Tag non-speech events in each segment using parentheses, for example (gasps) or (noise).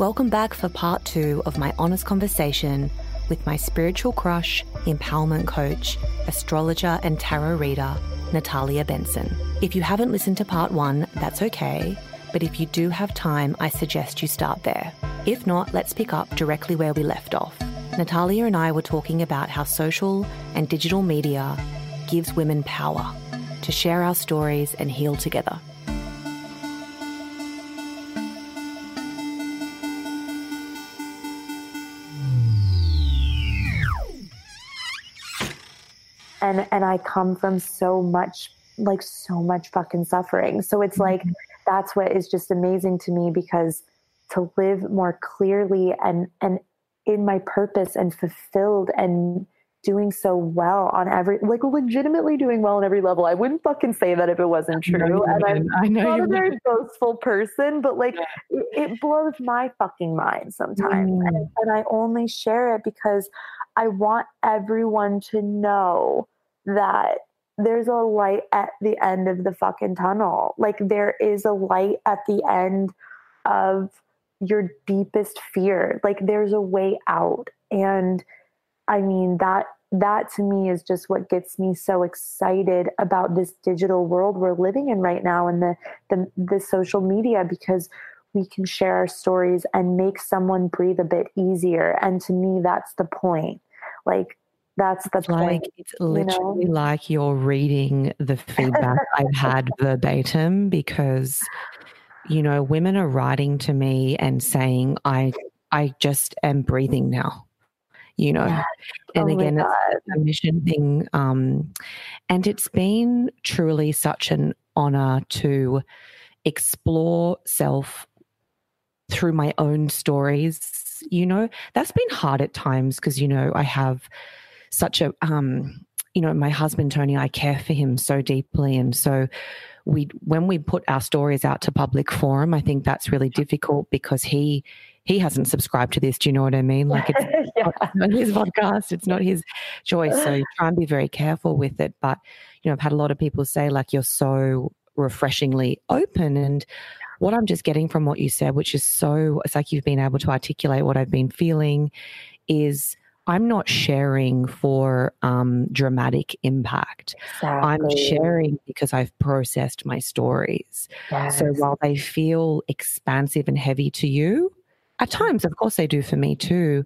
Welcome back for part two of my honest conversation with my spiritual crush, empowerment coach, astrologer, and tarot reader, Natalia Benson. If you haven't listened to part one, that's okay, but if you do have time, I suggest you start there. If not, let's pick up directly where we left off. Natalia and I were talking about how social and digital media gives women power to share our stories and heal together. And and I come from so much like so much fucking suffering. So it's like Mm-hmm. that's what is just amazing to me because to live more clearly and and in my purpose and fulfilled and doing so well on every like legitimately doing well on every level. I wouldn't fucking say that if it wasn't true. And I'm. I know not a very boastful person, but like it, it blows my fucking mind sometimes. Mm. And, and I only share it because I want everyone to know that there's a light at the end of the fucking tunnel. Like there is a light at the end of your deepest fear. Like there's a way out. And I mean that that to me is just what gets me so excited about this digital world we're living in right now and the the, the social media because we can share our stories and make someone breathe a bit easier. And to me, that's the point. Like that's the It's like point. it's know? literally like you're reading the feedback (laughs) I've had verbatim because you know women are writing to me and saying I I just am breathing now you know Yeah. and Oh again it's a mission thing um and it's been truly such an honor to explore self through my own stories you know that's been hard at times because you know i have such a um you know my husband tony i care for him so deeply. And so we when we put our stories out to public forum i think that's really difficult because he he hasn't subscribed to this. Do you know what i mean? Like it's yeah. (laughs) not, it's not his podcast. It's not his choice. So you try and be very careful with it. But you know i've had a lot of people say like you're so refreshingly open. And what i'm just getting from what you said which is so it's like you've been able to articulate what i've been feeling is i'm not sharing for um, dramatic impact. I'm sharing because i've processed my stories. So while they feel expansive and heavy to you, at times, of course, they do for me too,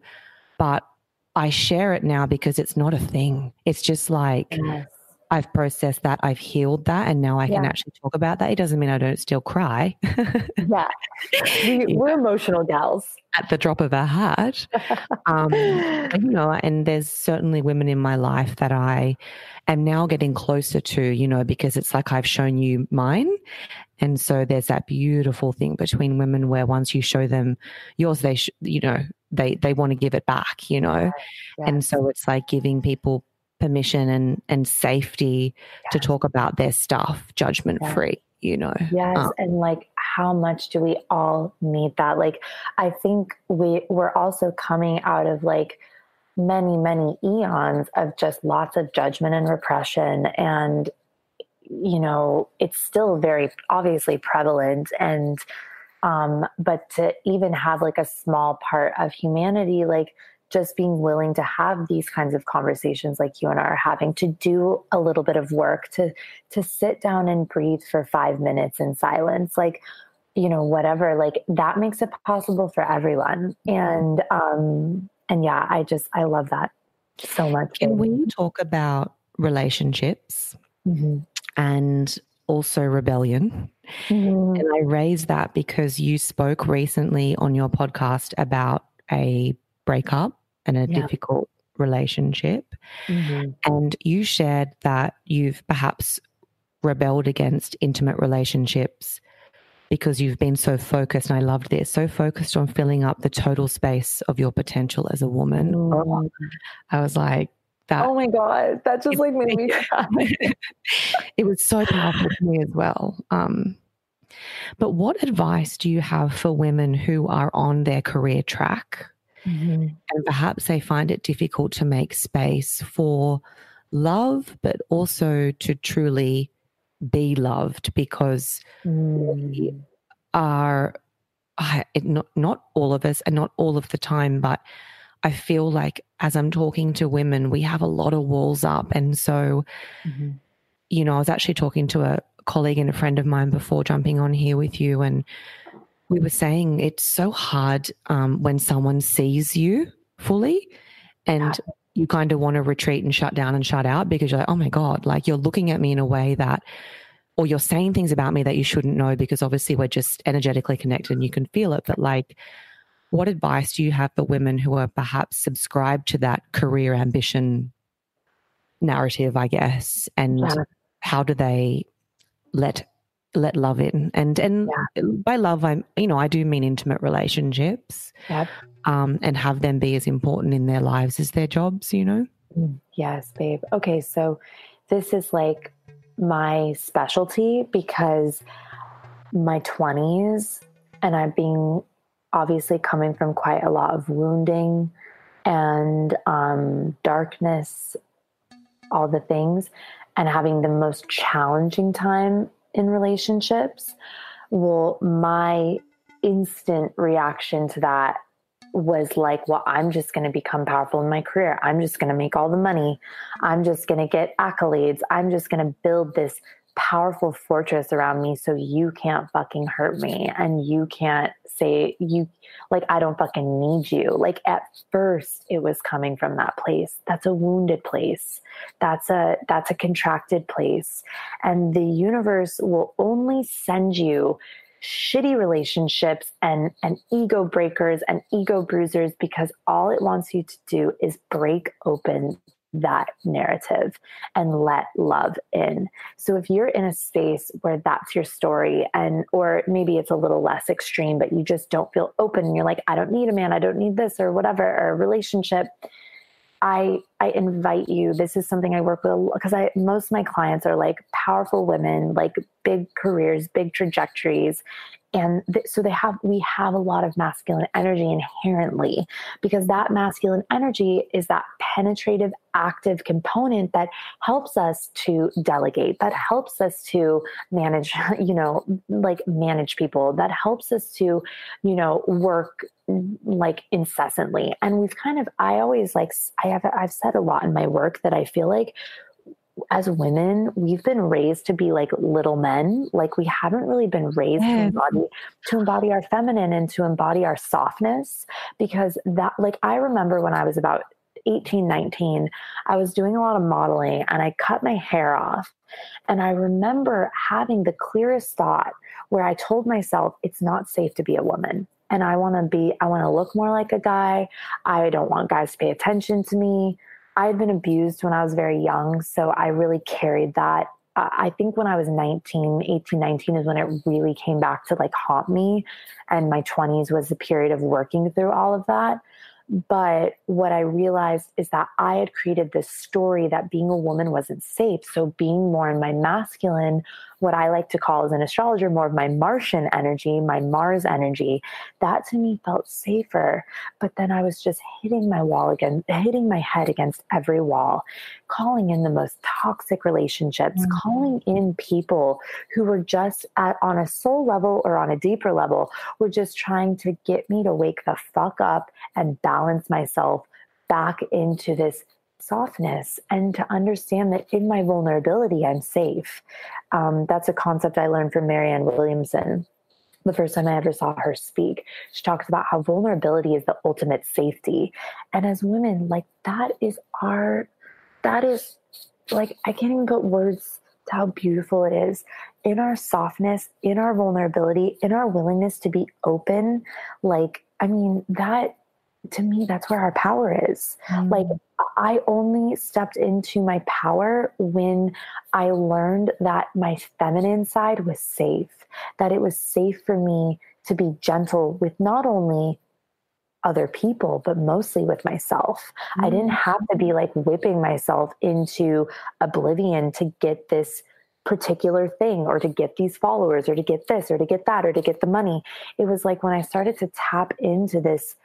but I share it now because it's not a thing. It's just like Yes. I've processed that, I've healed that, and now I can actually talk about that. It doesn't mean I don't still cry Yeah. We, (laughs) we're emotional gals. at the drop of a hat. (laughs) Um, you know, and there's certainly women in my life that I am now getting closer to, you know, because it's like I've shown you mine. And so there's that beautiful thing between women where once you show them yours, they, sh- you know, they, they want to give it back, you know? And so it's like giving people permission and, and safety to talk about their stuff, judgment free, you know? Yes, Um, and like how much do we all need that? Like I think we we're also coming out of like many many eons of just lots of judgment and repression and you know, it's still very obviously prevalent and um but to even have like a small part of humanity like just being willing to have these kinds of conversations like you and I are having to do a little bit of work to to sit down and breathe for 5 minutes in silence like you know whatever like that makes it possible for everyone and um and yeah I just I love that so much Can we talk about relationships Mhm. and also rebellion? Mhm. And I raise that because you spoke recently on your podcast about a breakup and a Yeah. difficult relationship. Mhm. And you shared that you've perhaps rebelled against intimate relationships because you've been so focused. And I loved this so focused on filling up the total space of your potential as a woman. Oh. I was like, that Oh my god, that just like made me (laughs) (laughs) it was so powerful for me as well. Um, but what advice do you have for women who are on their career track Mhm. and perhaps they find it difficult to make space for love, but also to truly be loved because Mm. are I, it, not, not all of us and not all of the time, but I feel like as I'm talking to women, we have a lot of walls up. And so, mm-hmm. you know, I was actually talking to a colleague and a friend of mine before jumping on here with you, and we were saying it's so hard um, when someone sees you fully and yeah. you kind of want to retreat and shut down and shut out because you're like, oh my God, like you're looking at me in a way that or you're saying things about me that you shouldn't know because obviously we're just energetically connected and you can feel it. But like, what advice do you have for women who are perhaps subscribed to that career ambition narrative, I guess? And yeah. how do they let let love in? And and yeah. by love, I'm you know I do mean intimate relationships, yep. um, and have them be as important in their lives as their jobs. You know. Mm, yes, babe. Okay, so this is like my specialty because my 20s and I've been obviously coming from quite a lot of wounding and um, darkness, all the things, and having the most challenging time in relationships. Well, my instant reaction to that was like, well, I'm just going to become powerful in my career. I'm just going to make all the money. I'm just going to get accolades. I'm just going to build this powerful fortress around me so you can't fucking hurt me and you can't say you like I don't fucking need you. Like at first it was coming from that place. That's a wounded place. That's a that's a contracted place. And the universe will only send you shitty relationships and, and ego breakers and ego bruisers because all it wants you to do is break open that narrative and let love in. So if you're in a space where that's your story and or maybe it's a little less extreme but you just don't feel open and you're like I don't need a man, I don't need this or whatever or a relationship, I I invite you. This is something I work with because I most of my clients are like powerful women, like big careers, big trajectories, and th- so they have we have a lot of masculine energy inherently because that masculine energy is that penetrative active component that helps us to delegate that helps us to manage (laughs) you know like manage people that helps us to you know work like incessantly and we've kind of i always like i have i've said a lot in my work that i feel like as women, we've been raised to be like little men. Like we haven't really been raised to embody to embody our feminine and to embody our softness because that like I remember when I was about 18, 19, I was doing a lot of modeling and I cut my hair off. And I remember having the clearest thought where I told myself it's not safe to be a woman. And I want to be, I want to look more like a guy. I don't want guys to pay attention to me. I had been abused when I was very young, so I really carried that. I think when I was 19, 18, 19 is when it really came back to like haunt me. And my 20s was the period of working through all of that. But what I realized is that I had created this story that being a woman wasn't safe. So being more in my masculine what I like to call as an astrologer more of my Martian energy, my Mars energy, that to me felt safer. But then I was just hitting my wall again, hitting my head against every wall, calling in the most toxic relationships, mm-hmm. calling in people who were just at, on a soul level or on a deeper level, were just trying to get me to wake the fuck up and balance myself back into this softness and to understand that in my vulnerability, I'm safe. Um, that's a concept I learned from Marianne Williamson. The first time I ever saw her speak, she talks about how vulnerability is the ultimate safety. And as women, like that is our, that is like, I can't even put words to how beautiful it is in our softness, in our vulnerability, in our willingness to be open. Like, I mean, that to me, that's where our power is. Mm. Like, I only stepped into my power when I learned that my feminine side was safe, that it was safe for me to be gentle with not only other people, but mostly with myself. Mm. I didn't mm. have to be like whipping myself into oblivion to get this particular thing or to get these followers or to get this or to get that or to get the money. It was like when I started to tap into this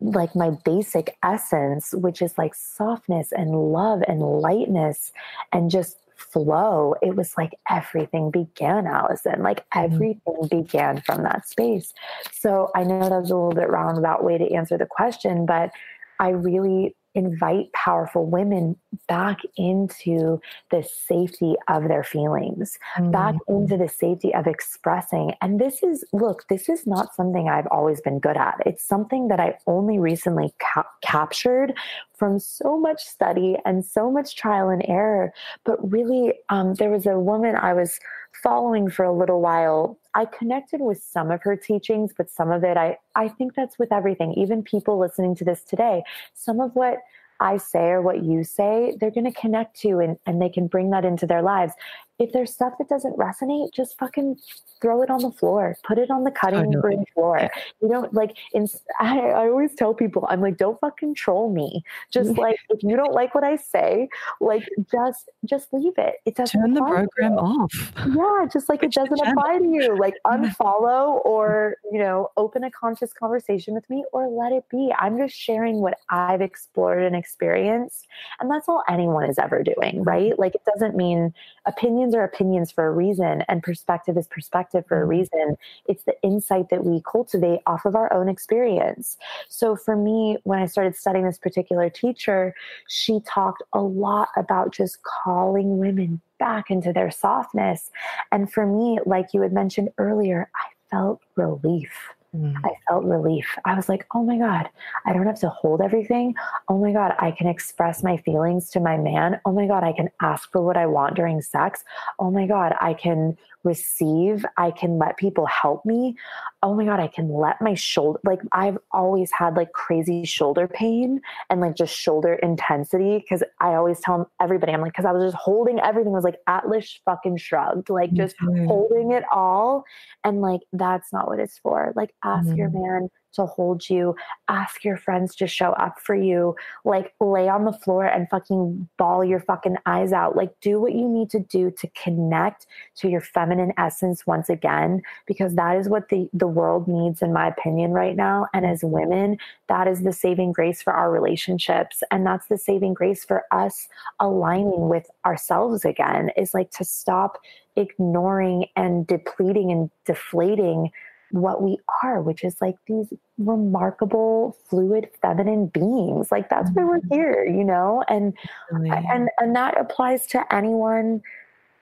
like my basic essence, which is like softness and love and lightness and just flow, it was like everything began, Allison. Like mm-hmm. everything mm-hmm. began from that space. So I know that was a little bit roundabout way to answer the question, but I really invite powerful women back into the safety of their feelings, mm-hmm. back into the safety of expressing. And this is, look, this is not something I've always been good at. It's something that I only recently ca- captured from so much study and so much trial and error. But really, um, there was a woman I was following for a little while. I connected with some of her teachings, but some of it, I, I think that's with everything, even people listening to this today. Some of what I say or what you say, they're going to connect to and, and they can bring that into their lives if there's stuff that doesn't resonate, just fucking throw it on the floor, put it on the cutting room floor. You don't like, in, I, I always tell people, I'm like, don't fucking troll me. Just (laughs) like, if you don't like what I say, like, just, just leave it. It doesn't turn the program off. Yeah. Just like it doesn't apply to you. Like (laughs) unfollow or, you know, open a conscious conversation with me or let it be. I'm just sharing what I've explored and experienced. And that's all anyone is ever doing, right? Like, it doesn't mean opinions opinions are opinions for a reason and perspective is perspective for a mm-hmm. reason. It's the insight that we cultivate off of our own experience. So for me, when I started studying this particular teacher, she talked a lot about just calling women back into their softness. And for me, like you had mentioned earlier, I felt relief. Mm. I felt relief. I was like, oh my God, I don't have to hold everything. Oh my God, I can express my feelings to my man. Oh my God, I can ask for what I want during sex. Oh my God, I can receive. I can let people help me. Oh my God, I can let my shoulder, like, I've always had like crazy shoulder pain and like just shoulder intensity. Cause I always tell everybody, I'm like, cause I was just holding everything. I was like, Atlas fucking shrugged, like just mm-hmm. holding it all. And like, that's not what it's for. Like, ask mm-hmm. your man to hold you. Ask your friends to show up for you. Like lay on the floor and fucking bawl your fucking eyes out. Like do what you need to do to connect to your feminine essence once again, because that is what the, the world needs, in my opinion, right now. And as women, that is the saving grace for our relationships. And that's the saving grace for us aligning with ourselves again, is like to stop ignoring and depleting and deflating what we are, which is like these remarkable, fluid, feminine beings. Like that's why we're mm-hmm. here, you know? And and and that applies to anyone.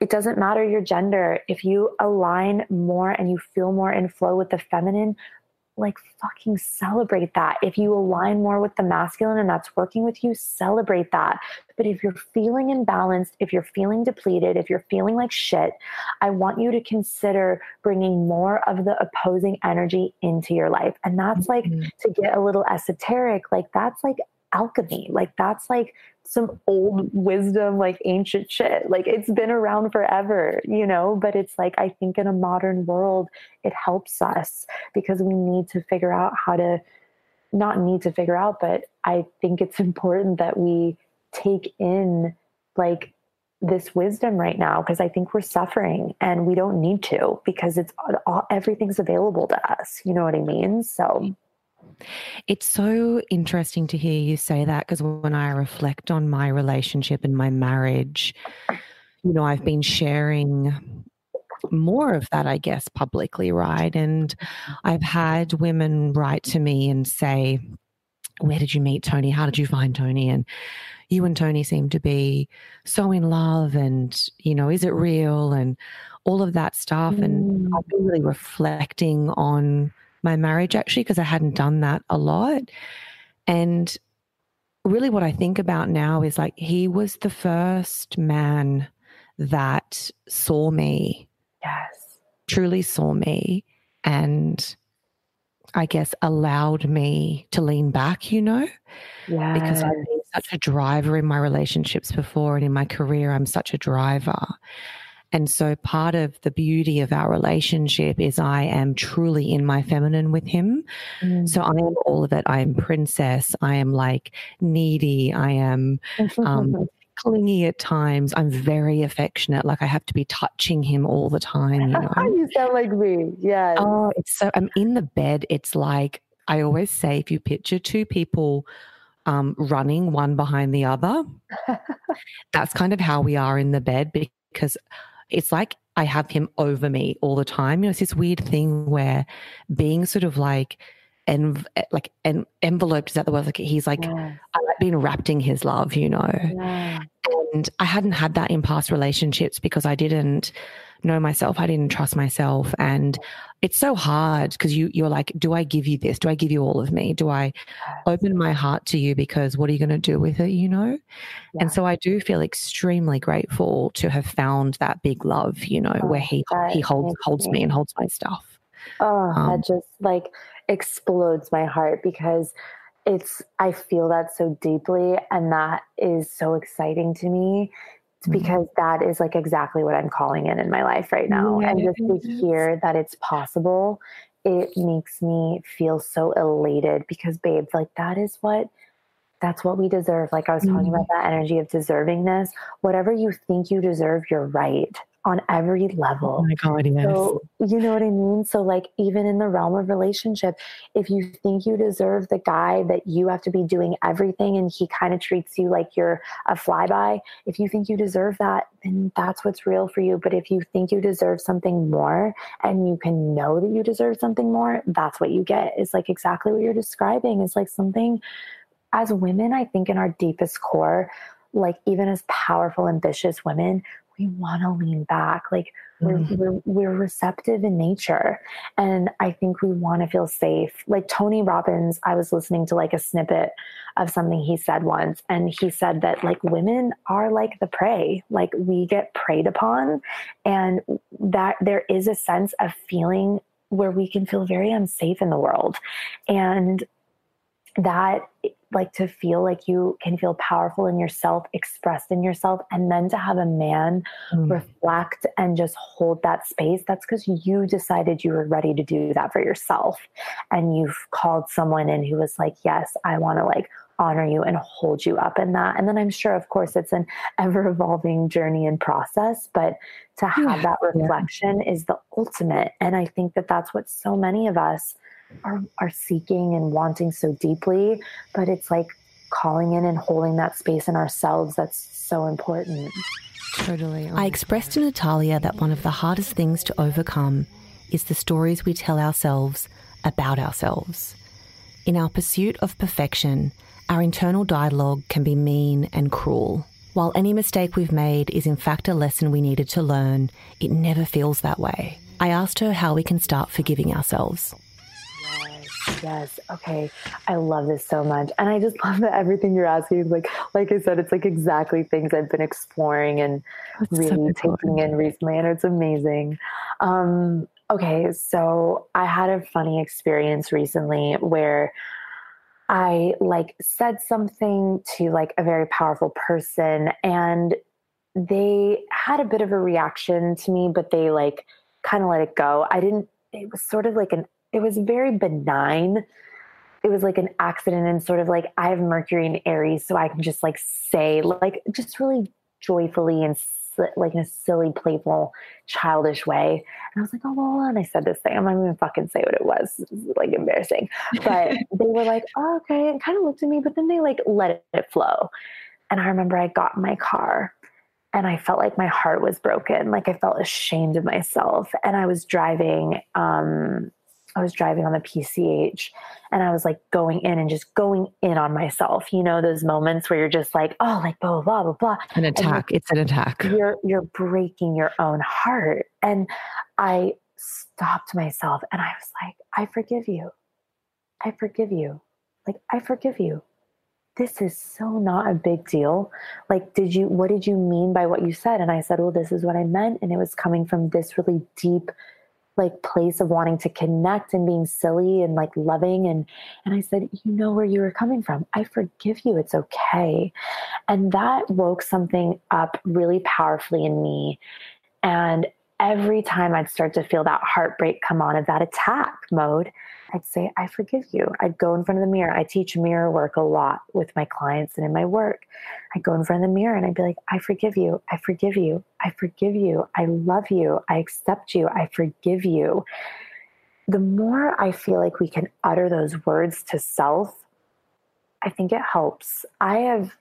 It doesn't matter your gender. If you align more and you feel more in flow with the feminine, like fucking celebrate that. If you align more with the masculine and that's working with you, celebrate that. But if you're feeling imbalanced, if you're feeling depleted, if you're feeling like shit, I want you to consider bringing more of the opposing energy into your life. And that's like mm-hmm. to get a little esoteric, like that's like alchemy. Like that's like some old wisdom, like ancient shit. Like it's been around forever, you know, but it's like I think in a modern world, it helps us because we need to figure out how to not need to figure out, but I think it's (laughs) important that we take in like this wisdom right now because I think we're suffering and we don't need to because it's all, everything's available to us. You know what I mean? So mm. It's so interesting to hear you say that because when I reflect on my relationship and my marriage, you know, I've been sharing more of that, I guess, publicly, right? And I've had women write to me and say, Where did you meet Tony? How did you find Tony? And you and Tony seem to be so in love, and, you know, is it real? And all of that stuff. Mm. And I've been really reflecting on my marriage actually because I hadn't done that a lot. And really what I think about now is like he was the first man that saw me. Yes. Truly saw me and I guess allowed me to lean back, you know? Yeah. Because I've been such a driver in my relationships before and in my career, I'm such a driver. And so part of the beauty of our relationship is I am truly in my feminine with him. Mm. So I am all of it. I am princess. I am like needy. I am um, (laughs) clingy at times. I'm very affectionate. Like I have to be touching him all the time. You know, (laughs) you sound like me. Yeah. Oh, it's so. I'm in the bed. It's like I always say, if you picture two people um, running one behind the other. (laughs) That's kind of how we are in the bed because it's like I have him over me all the time. You know, it's this weird thing where being sort of like and eh, like en- enveloped is that the word like he's like yeah. I like being wrapped in his love you know yeah. and I hadn't had that in past relationships because I didn't know myself I didn't trust myself. And it's so hard because you you're like do I give you this? Do I give you all of me? Do I open my heart to you because what are you going to do with it you know? Yeah. and so I do feel extremely grateful to have found that big love you know oh, where he he holds holds me and holds my stuff. Oh, um, that just like explodes my heart because it's I feel that so deeply and that is so exciting to me. Because that is like exactly what I'm calling in in my life right now. And just to hear that it's possible it makes me feel so elated because babe like that is what that's what we deserve. Like I was talking mm-hmm. about that energy of deservingness. Whatever you think you deserve you're right on every oh level. Oh my God, yes. So, you know what I mean? So, like, even in the realm of relationship, if you think you deserve the guy that you have to be doing everything and he kind of treats you like you're a flyby, if you think you deserve that, then that's what's real for you. But if you think you deserve something more and you can know that you deserve something more, that's what you get. It's like exactly what you're describing. It's like something as women, I think in our deepest core, like even as powerful, ambitious women, we want to lean back. Like we're, mm. we're, we're receptive in nature. And I think we want to feel safe. Like Tony Robbins, I was listening to like a snippet of something he said once. And he said that like women are like the prey, like we get preyed upon. And that there is a sense of feeling where we can feel very unsafe in the world. And that like to feel like you can feel powerful in yourself, expressed in yourself, and then to have a man mm. reflect and just hold that space, that's because you decided you were ready to do that for yourself. And you've called someone in who was like, Yes, I want to like honor you and hold you up in that. And then I'm sure, of course, it's an (laughs) ever evolving journey and process, but to have that reflection yeah. is the ultimate. And I think that that's what so many of us are, are seeking and wanting so deeply, but it's like calling in and holding that space in ourselves that's so important. Totally. I expressed to Natalia that one of the hardest things to overcome is the stories we tell ourselves about ourselves. In our pursuit of perfection, our internal dialogue can be mean and cruel. While any mistake we've made is in fact a lesson we needed to learn, it never feels that way. I asked her how we can start forgiving ourselves. Yes. Okay. I love this so much. And I just (laughs) love that everything you're asking is like, like I said, it's like exactly things I've been exploring and That's really so taking in recently. And it's amazing. Um, okay. So I had a funny experience recently where I like said something to like a very powerful person and they had a bit of a reaction to me, but they like kind of let it go. I didn't, it was sort of like an it was very benign. It was like an accident and sort of like I have Mercury in Aries, so I can just like say like just really joyfully and like in a silly, playful, childish way. And I was like, oh, well, and I said this thing. I'm not even fucking say what it was. It's like embarrassing. But (laughs) they were like, oh, okay, and kind of looked at me, but then they like let it flow. And I remember I got in my car and I felt like my heart was broken. Like I felt ashamed of myself. And I was driving um, I was driving on the PCH and I was like going in and just going in on myself. You know, those moments where you're just like, oh, like blah, blah, blah, blah. An attack. it's an attack. You're you're breaking your own heart. And I stopped myself and I was like, I forgive you. I forgive you. Like, I forgive you. This is so not a big deal. Like, did you, what did you mean by what you said? And I said, well, this is what I meant. And it was coming from this really deep like place of wanting to connect and being silly and like loving and and I said you know where you were coming from. I forgive you. It's okay. And that woke something up really powerfully in me. And every time I'd start to feel that heartbreak come on of that attack mode I'd say, I forgive you. I'd go in front of the mirror. I teach mirror work a lot with my clients and in my work. I'd go in front of the mirror and I'd be like, I forgive you. I forgive you. I forgive you. I love you. I accept you. I forgive you. The more I feel like we can utter those words to self, I think it helps. I have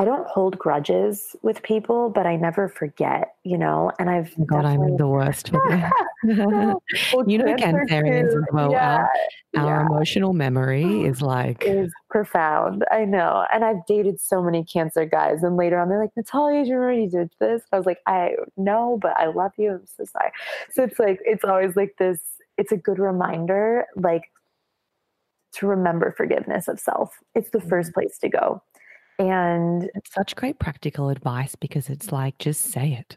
I don't hold grudges with people, but I never forget, you know, and I've oh God, I'm the worst (laughs) well, you know, Cancerians as well. Yeah, our, our yeah. emotional memory (gasps) is like is profound. I know. And I've dated so many cancer guys and later on they're like, Natalia, you already did this. I was like, I know, but I love you. I'm so sorry. So it's like it's always like this, it's a good reminder, like to remember forgiveness of self. It's the first place to go and it's such great practical advice because it's like, just say it.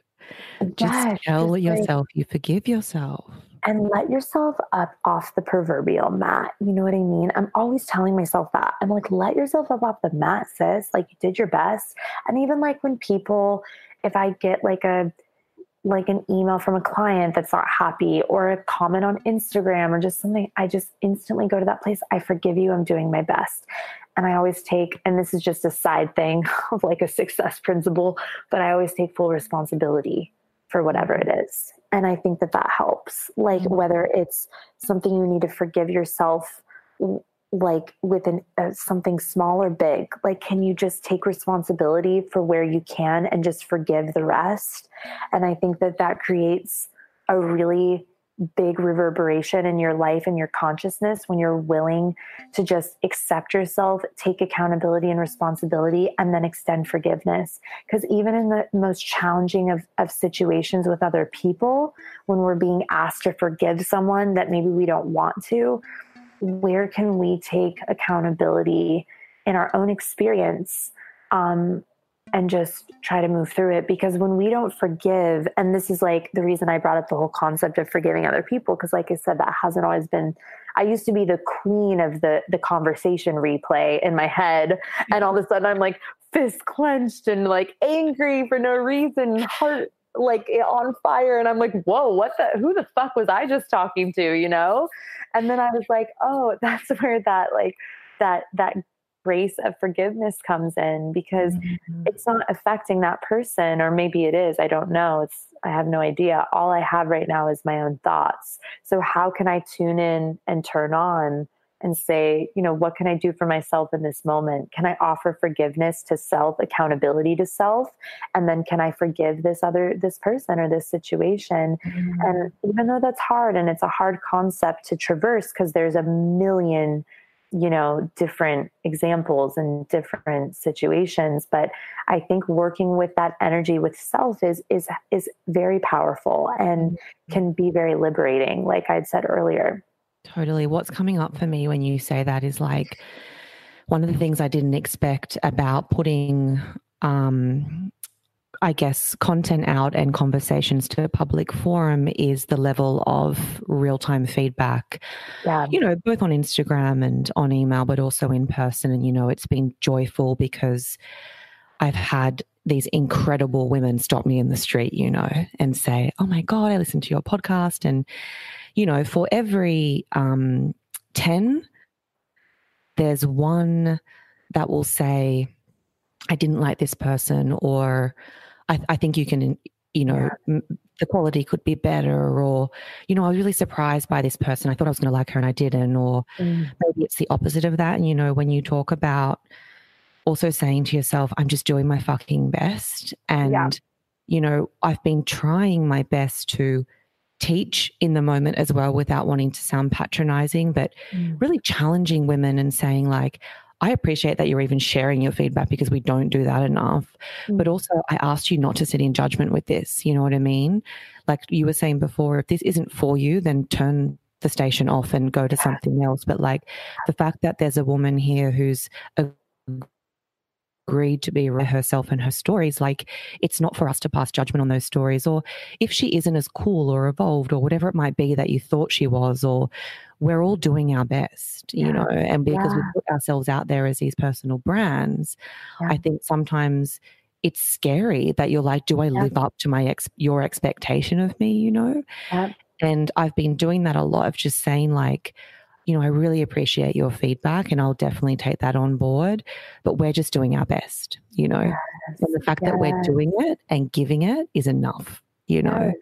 Just tell just yourself like, you forgive yourself. And let yourself up off the proverbial mat. You know what I mean? I'm always telling myself that. I'm like, let yourself up off the mat, sis. Like you did your best. And even like when people, if I get like a like an email from a client that's not happy or a comment on Instagram or just something, I just instantly go to that place. I forgive you. I'm doing my best. And I always take, and this is just a side thing (laughs) of like a success principle, but I always take full responsibility for whatever it is. And I think that that helps. Like mm-hmm. whether it's something you need to forgive yourself, like with an, uh, something small or big, like can you just take responsibility for where you can and just forgive the rest? And I think that that creates a really big reverberation in your life and your consciousness when you're willing to just accept yourself, take accountability and responsibility, and then extend forgiveness. Because even in the most challenging of, of situations with other people, when we're being asked to forgive someone that maybe we don't want to, where can we take accountability in our own experience um, and just try to move through it? Because when we don't forgive and this is like the reason i brought up the whole concept of forgiving other people because like i said that hasn't always been i used to be the queen of the the conversation replay in my head and all of a sudden i'm like fist clenched and like angry for no reason heart like on fire and i'm like whoa what the who the fuck was i just talking to? You know and then i was like oh (laughs) that's where that like that that grace of forgiveness comes in because mm-hmm. it's not affecting that person or maybe it is i don't know it's i have no idea all i have right now is my own thoughts so how can i tune in and turn on and say you know what can i do for myself in this moment can i offer forgiveness to self accountability to self and then can i forgive this other this person or this situation mm-hmm. and even though that's hard and it's a hard concept to traverse because there's a million you know different examples and different situations but i think working with that energy with self is is is very powerful and mm-hmm. can be very liberating like i'd said earlier totally what's coming up for me when you say that is like one of the things i didn't expect about putting um I guess, content out and conversations to a public forum is the level of real time feedback. Yeah. You know, both on Instagram and on email, but also in person. And, you know, it's been joyful because I've had these incredible women stop me in the street, you know, and say, Oh my God, I listened to your podcast. And, you know, for every um, 10, there's one that will say, I didn't like this person, or I, I think you can, you know, yeah. m- the quality could be better, or, you know, I was really surprised by this person. I thought I was going to like her and I didn't, or mm. maybe it's the opposite of that. And, you know, when you talk about also saying to yourself, I'm just doing my fucking best. And, yeah. you know, I've been trying my best to teach in the moment as well without wanting to sound patronizing, but mm. really challenging women and saying, like, I appreciate that you're even sharing your feedback because we don't do that enough. Mm. But also, I asked you not to sit in judgment with this. You know what I mean? Like you were saying before, if this isn't for you, then turn the station off and go to something else. But like the fact that there's a woman here who's agreed to be herself and her stories, like it's not for us to pass judgment on those stories. Or if she isn't as cool or evolved or whatever it might be that you thought she was, or we're all doing our best, you yeah. know, and because yeah. we put ourselves out there as these personal brands, yeah. I think sometimes it's scary that you're like, do I live up to my ex- your expectation of me, you know? And I've been doing that a lot of just saying like, you know, I really appreciate your feedback and I'll definitely take that on board, but we're just doing our best, you know. Yes. And the fact yes. that we're doing it and giving it is enough, you know. Yes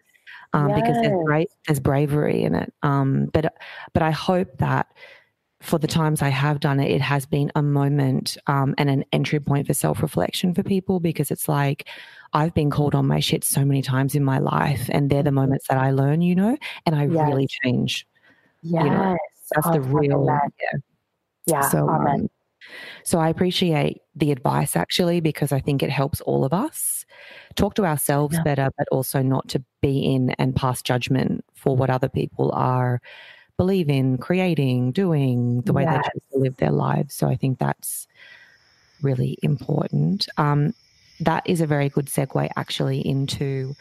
um, because there's great there's bravery in it. Um, but but I hope that for the times I have done it, it has been a moment um, and an entry point for self reflection for people because it's like I've been called on my shit so many times in my life, and they're the moments that I learn, you know, and I really change. Yeah. you know, that's the real. Yeah. yeah. So, Amen. Um, so I appreciate the advice actually because I think it helps all of us talk to ourselves yeah. better, but also not to be in and pass judgment for what other people are believe in creating, doing, the way yes. they choose to live their lives. So I think that's really important. Um, that is a very good segue actually into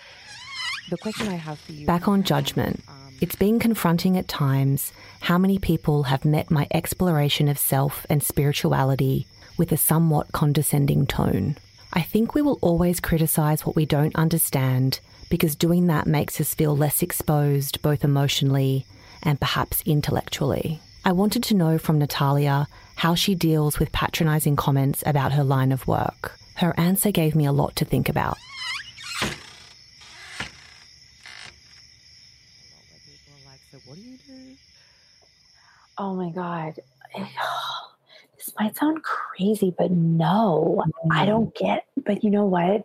the question I have for you. Back on judgment. Um, it's been confronting at times how many people have met my exploration of self and spirituality with a somewhat condescending tone. I think we will always criticize what we don't understand because doing that makes us feel less exposed both emotionally and perhaps intellectually. I wanted to know from Natalia how she deals with patronizing comments about her line of work. Her answer gave me a lot to think about. Oh my God. (sighs) This might sound crazy, but no, I don't get. But you know what?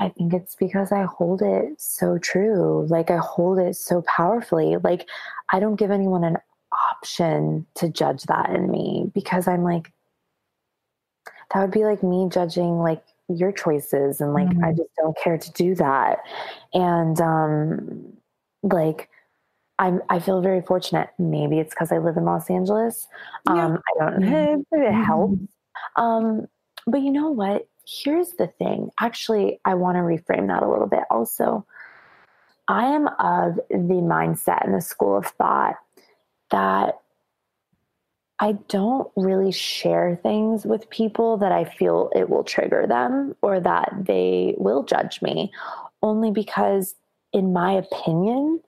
I think it's because I hold it so true. Like I hold it so powerfully. Like I don't give anyone an option to judge that in me because I'm like, that would be like me judging like your choices. And like, mm-hmm. I just don't care to do that. And, um, like, I'm, I feel very fortunate. Maybe it's because I live in Los Angeles. Um, yeah. I don't know. (laughs) It helps. Um, but you know what? here's the thing. Actually, I want to reframe that a little bit also. I am of the mindset and the school of thought that I don't really share things with people that I feel it will trigger them or that they will judge me, only because, in my opinion,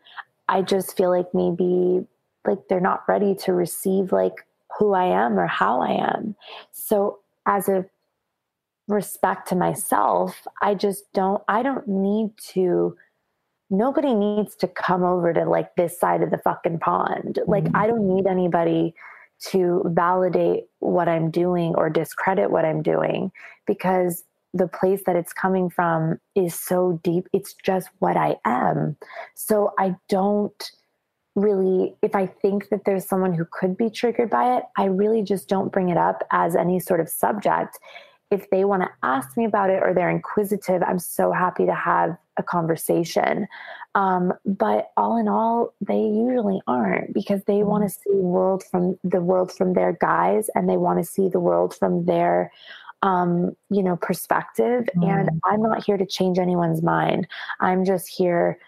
I just feel like maybe like they're not ready to receive like who I am or how I am. So, as a respect to myself, I just don't, I don't need to, nobody needs to come over to like this side of the fucking pond. Mm-hmm. Like, I don't need anybody to validate what I'm doing or discredit what I'm doing because the place that it's coming from is so deep. It's just what I am. So I don't really, if I think that there's someone who could be triggered by it, I really just don't bring it up as any sort of subject if they want to ask me about it or they're inquisitive, I'm so happy to have a conversation. Um, but all in all, they usually aren't because they want to see world from the world from their guys and they want to see the world from their um, you know perspective. Mm. And I'm not here to change anyone's mind. I'm just here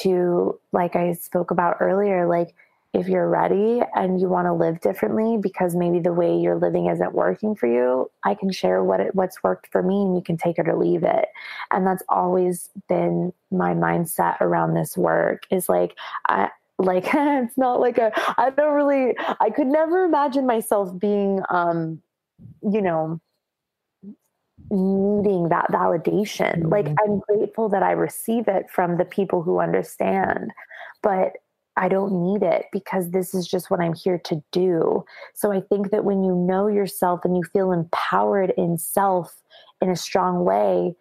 to, like I spoke about earlier, like if you're ready and you want to live differently because maybe the way you're living isn't working for you, I can share what it, what's worked for me and you can take it or leave it. And that's always been my mindset around this work is like I like (laughs) it's not like a I don't really I could never imagine myself being um you know needing that validation. Mm-hmm. Like I'm grateful that I receive it from the people who understand. But I don't need it because this is just what I'm here to do. So I think that when you know yourself and you feel empowered in self in a strong way,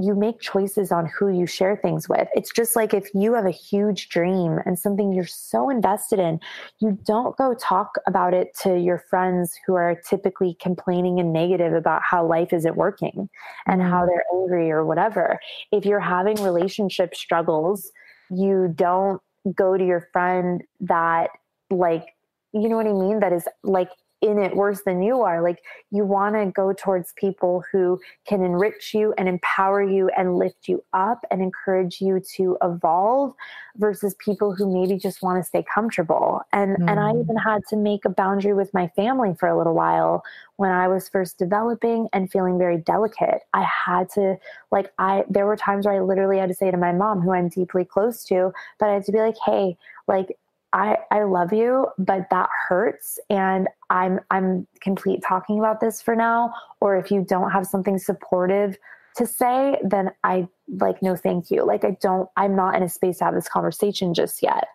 you make choices on who you share things with. It's just like if you have a huge dream and something you're so invested in, you don't go talk about it to your friends who are typically complaining and negative about how life isn't working and how mm-hmm. they're angry or whatever. If you're having relationship struggles, you don't go to your friend that like you know what I mean that is like in it worse than you are. Like you want to go towards people who can enrich you and empower you and lift you up and encourage you to evolve versus people who maybe just want to stay comfortable. And mm. and I mm. even had to make a boundary with my family for a little while when I was first developing and feeling very delicate. I had to like I there were times where I literally had to say to my mom who I'm deeply close to, but I had to be like, "Hey, like I, I love you, but that hurts. And I'm, I'm complete talking about this for now. Or if you don't have something supportive to say, then I like, no, thank you. Like, I don't, I'm not in a space to have this conversation just yet.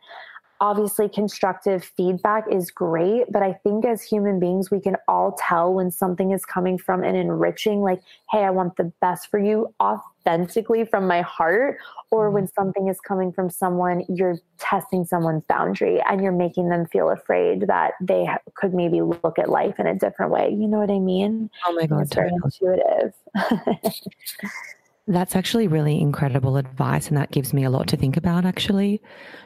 obviously constructive feedback is great but i think as human beings we can all tell when something is coming from an enriching like hey i want the best for you authentically from my heart or when mm-hmm. something is coming from someone you're testing someone's boundary and you're making them feel afraid that they could maybe look at life in a different way you know what i mean oh my god it's very intuitive (laughs) That's actually really incredible advice. And that gives me a lot to think about, actually.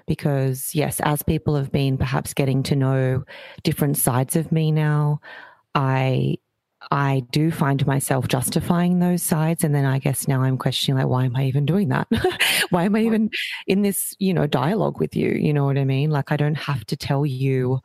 Because, yes, as people have been perhaps getting to know different sides of me now, I. I do find myself justifying those sides. And then I guess now I'm questioning, like, why am I even doing that? (laughs) why am I even in this, you know, dialogue with you? You know what I mean? Like, I don't have to tell you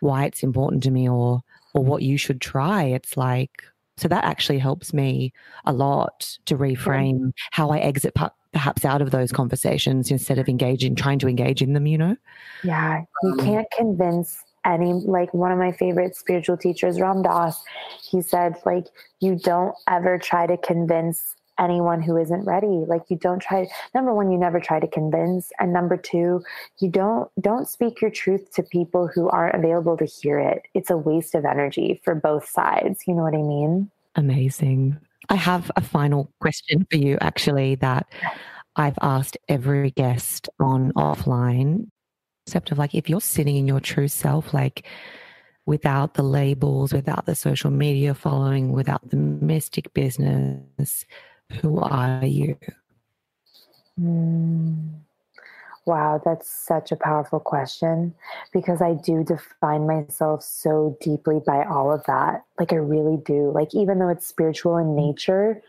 why it's important to me or, or what you should try. It's like, so that actually helps me a lot to reframe how I exit perhaps out of those conversations instead of engaging, trying to engage in them, you know? Yeah. You um, can't convince any, like one of my favorite spiritual teachers, Ram Dass, he said, like, you don't ever try to convince anyone who isn't ready. Like you don't try number one you never try to convince and number two you don't don't speak your truth to people who aren't available to hear it. It's a waste of energy for both sides. You know what i mean? Amazing. I have a final question for you actually that i've asked every guest on offline except of like if you're sitting in your true self like without the labels, without the social media following, without the mystic business, who are you? Mm. Wow, that's such a powerful question because I do define myself so deeply by all of that. Like, I really do. Like, even though it's spiritual in nature,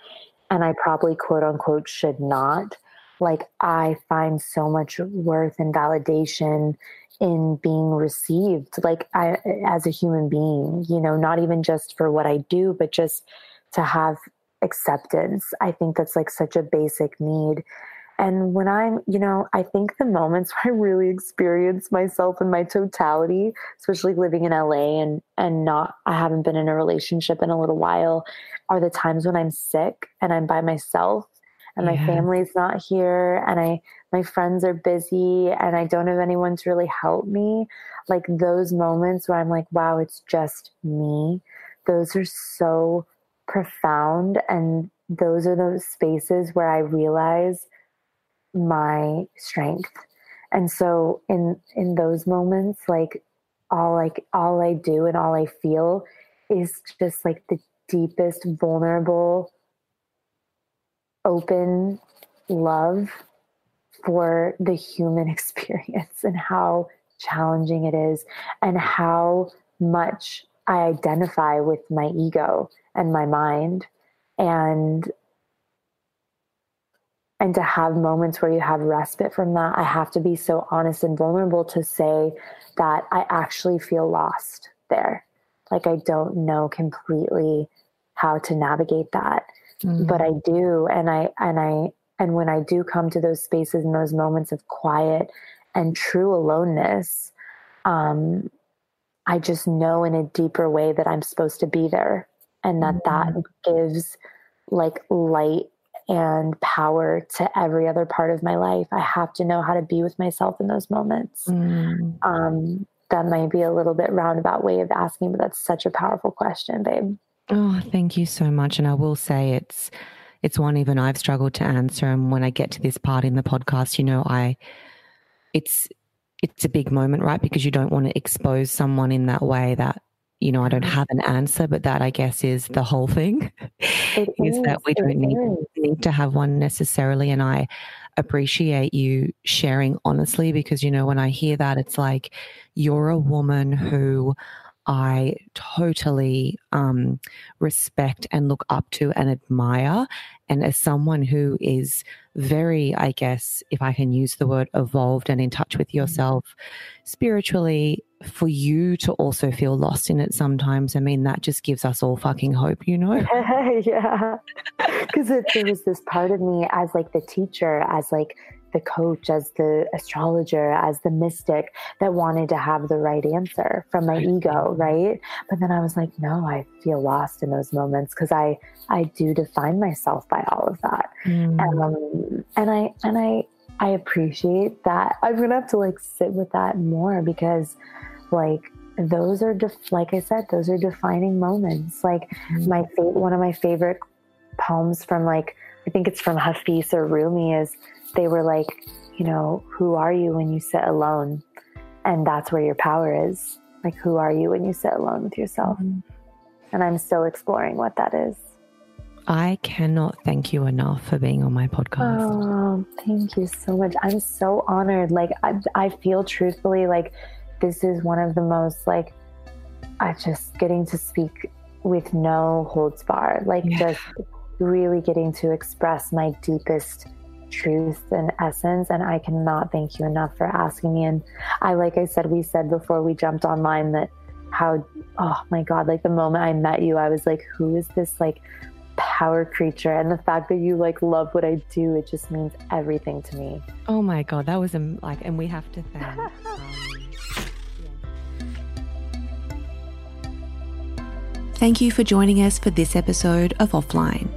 and I probably quote unquote should not, like, I find so much worth and validation in being received, like, I, as a human being, you know, not even just for what I do, but just to have acceptance. I think that's like such a basic need. And when I'm, you know, I think the moments (laughs) where I really experience myself in my totality, especially living in LA and and not I haven't been in a relationship in a little while, are the times when I'm sick and I'm by myself and my family's not here and I my friends are busy and I don't have anyone to really help me. Like those moments where I'm like, wow, it's just me. Those are so profound and those are those spaces where I realize my strength. And so in in those moments like all like all I do and all I feel is just like the deepest vulnerable open love for the human (laughs) experience and how challenging it is and how much I identify with my ego and my mind. And and to have moments where you have respite from that i have to be so honest and vulnerable to say that i actually feel lost there. Like i don't know completely how to navigate that mm-hmm. but i do and i and i and when i do come to those spaces and those moments of quiet and true aloneness um, i just know in a deeper way that i'm supposed to be there and that mm-hmm. that gives like light and power to every other part of my life. I have to know how to be with myself in those moments. Mm. Um, that might be a little bit roundabout way of asking, but that's such a powerful question, babe. Oh, thank you so much. And I will say it's it's one even I've struggled to answer. And when I get to this part in the podcast, you know, I it's it's a big moment, right? Because you don't want to expose someone in that way that you know, I don't have an answer, but that I guess is the whole thing is, (laughs) is, that we don't need, need to have one necessarily. And I appreciate you sharing honestly because, you know, when I hear that, it's like you're a woman who I totally um, respect and look up to and admire. And as someone who is very, I guess, if I can use the word evolved and in touch with mm-hmm. yourself spiritually, for you to also feel lost in it sometimes, I mean, that just gives us all fucking hope, you know? (laughs) yeah. Because there was this part of me as like the teacher, as like the coach, as the astrologer, as the mystic that wanted to have the right answer from my ego, right? But then I was like, no, I feel lost in those moments because I I do define myself by all of that, mm. um, and I and I I appreciate that. I'm gonna have to like sit with that more because, like, those are def- like I said, those are defining moments. Like mm-hmm. my fa- one of my favorite poems from like I think it's from Hafiz or Rumi is they were like, you know, who are you when you sit alone? And that's where your power is. Like, who are you when you sit alone with yourself? Mm-hmm. And I'm still exploring what that is. I cannot thank you enough for being on my podcast. Oh, thank you so much. I'm so honored. Like, I, I feel truthfully like this is one of the most, like, I just getting to speak with no holds bar, like, yeah. just really getting to express my deepest truth and essence. And I cannot thank you enough for asking me. And I, like I said, we said before we jumped online that how, oh my God, like the moment I met you, I was like, who is this like power creature? And the fact that you like love what I do, it just means everything to me. Oh my God, that was um, like, and we have to thank. Um, (laughs) Thank you for joining us for this episode of Offline.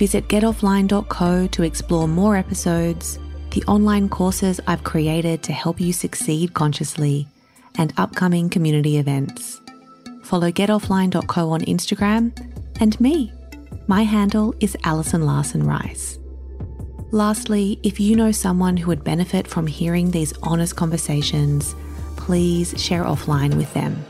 Visit getoffline.co to explore more episodes, the online courses I've created to help you succeed consciously, and upcoming community events. Follow getoffline.co on Instagram and me. My handle is Alison Larson Rice. Lastly, if you know someone who would benefit from hearing these honest conversations, please share offline with them.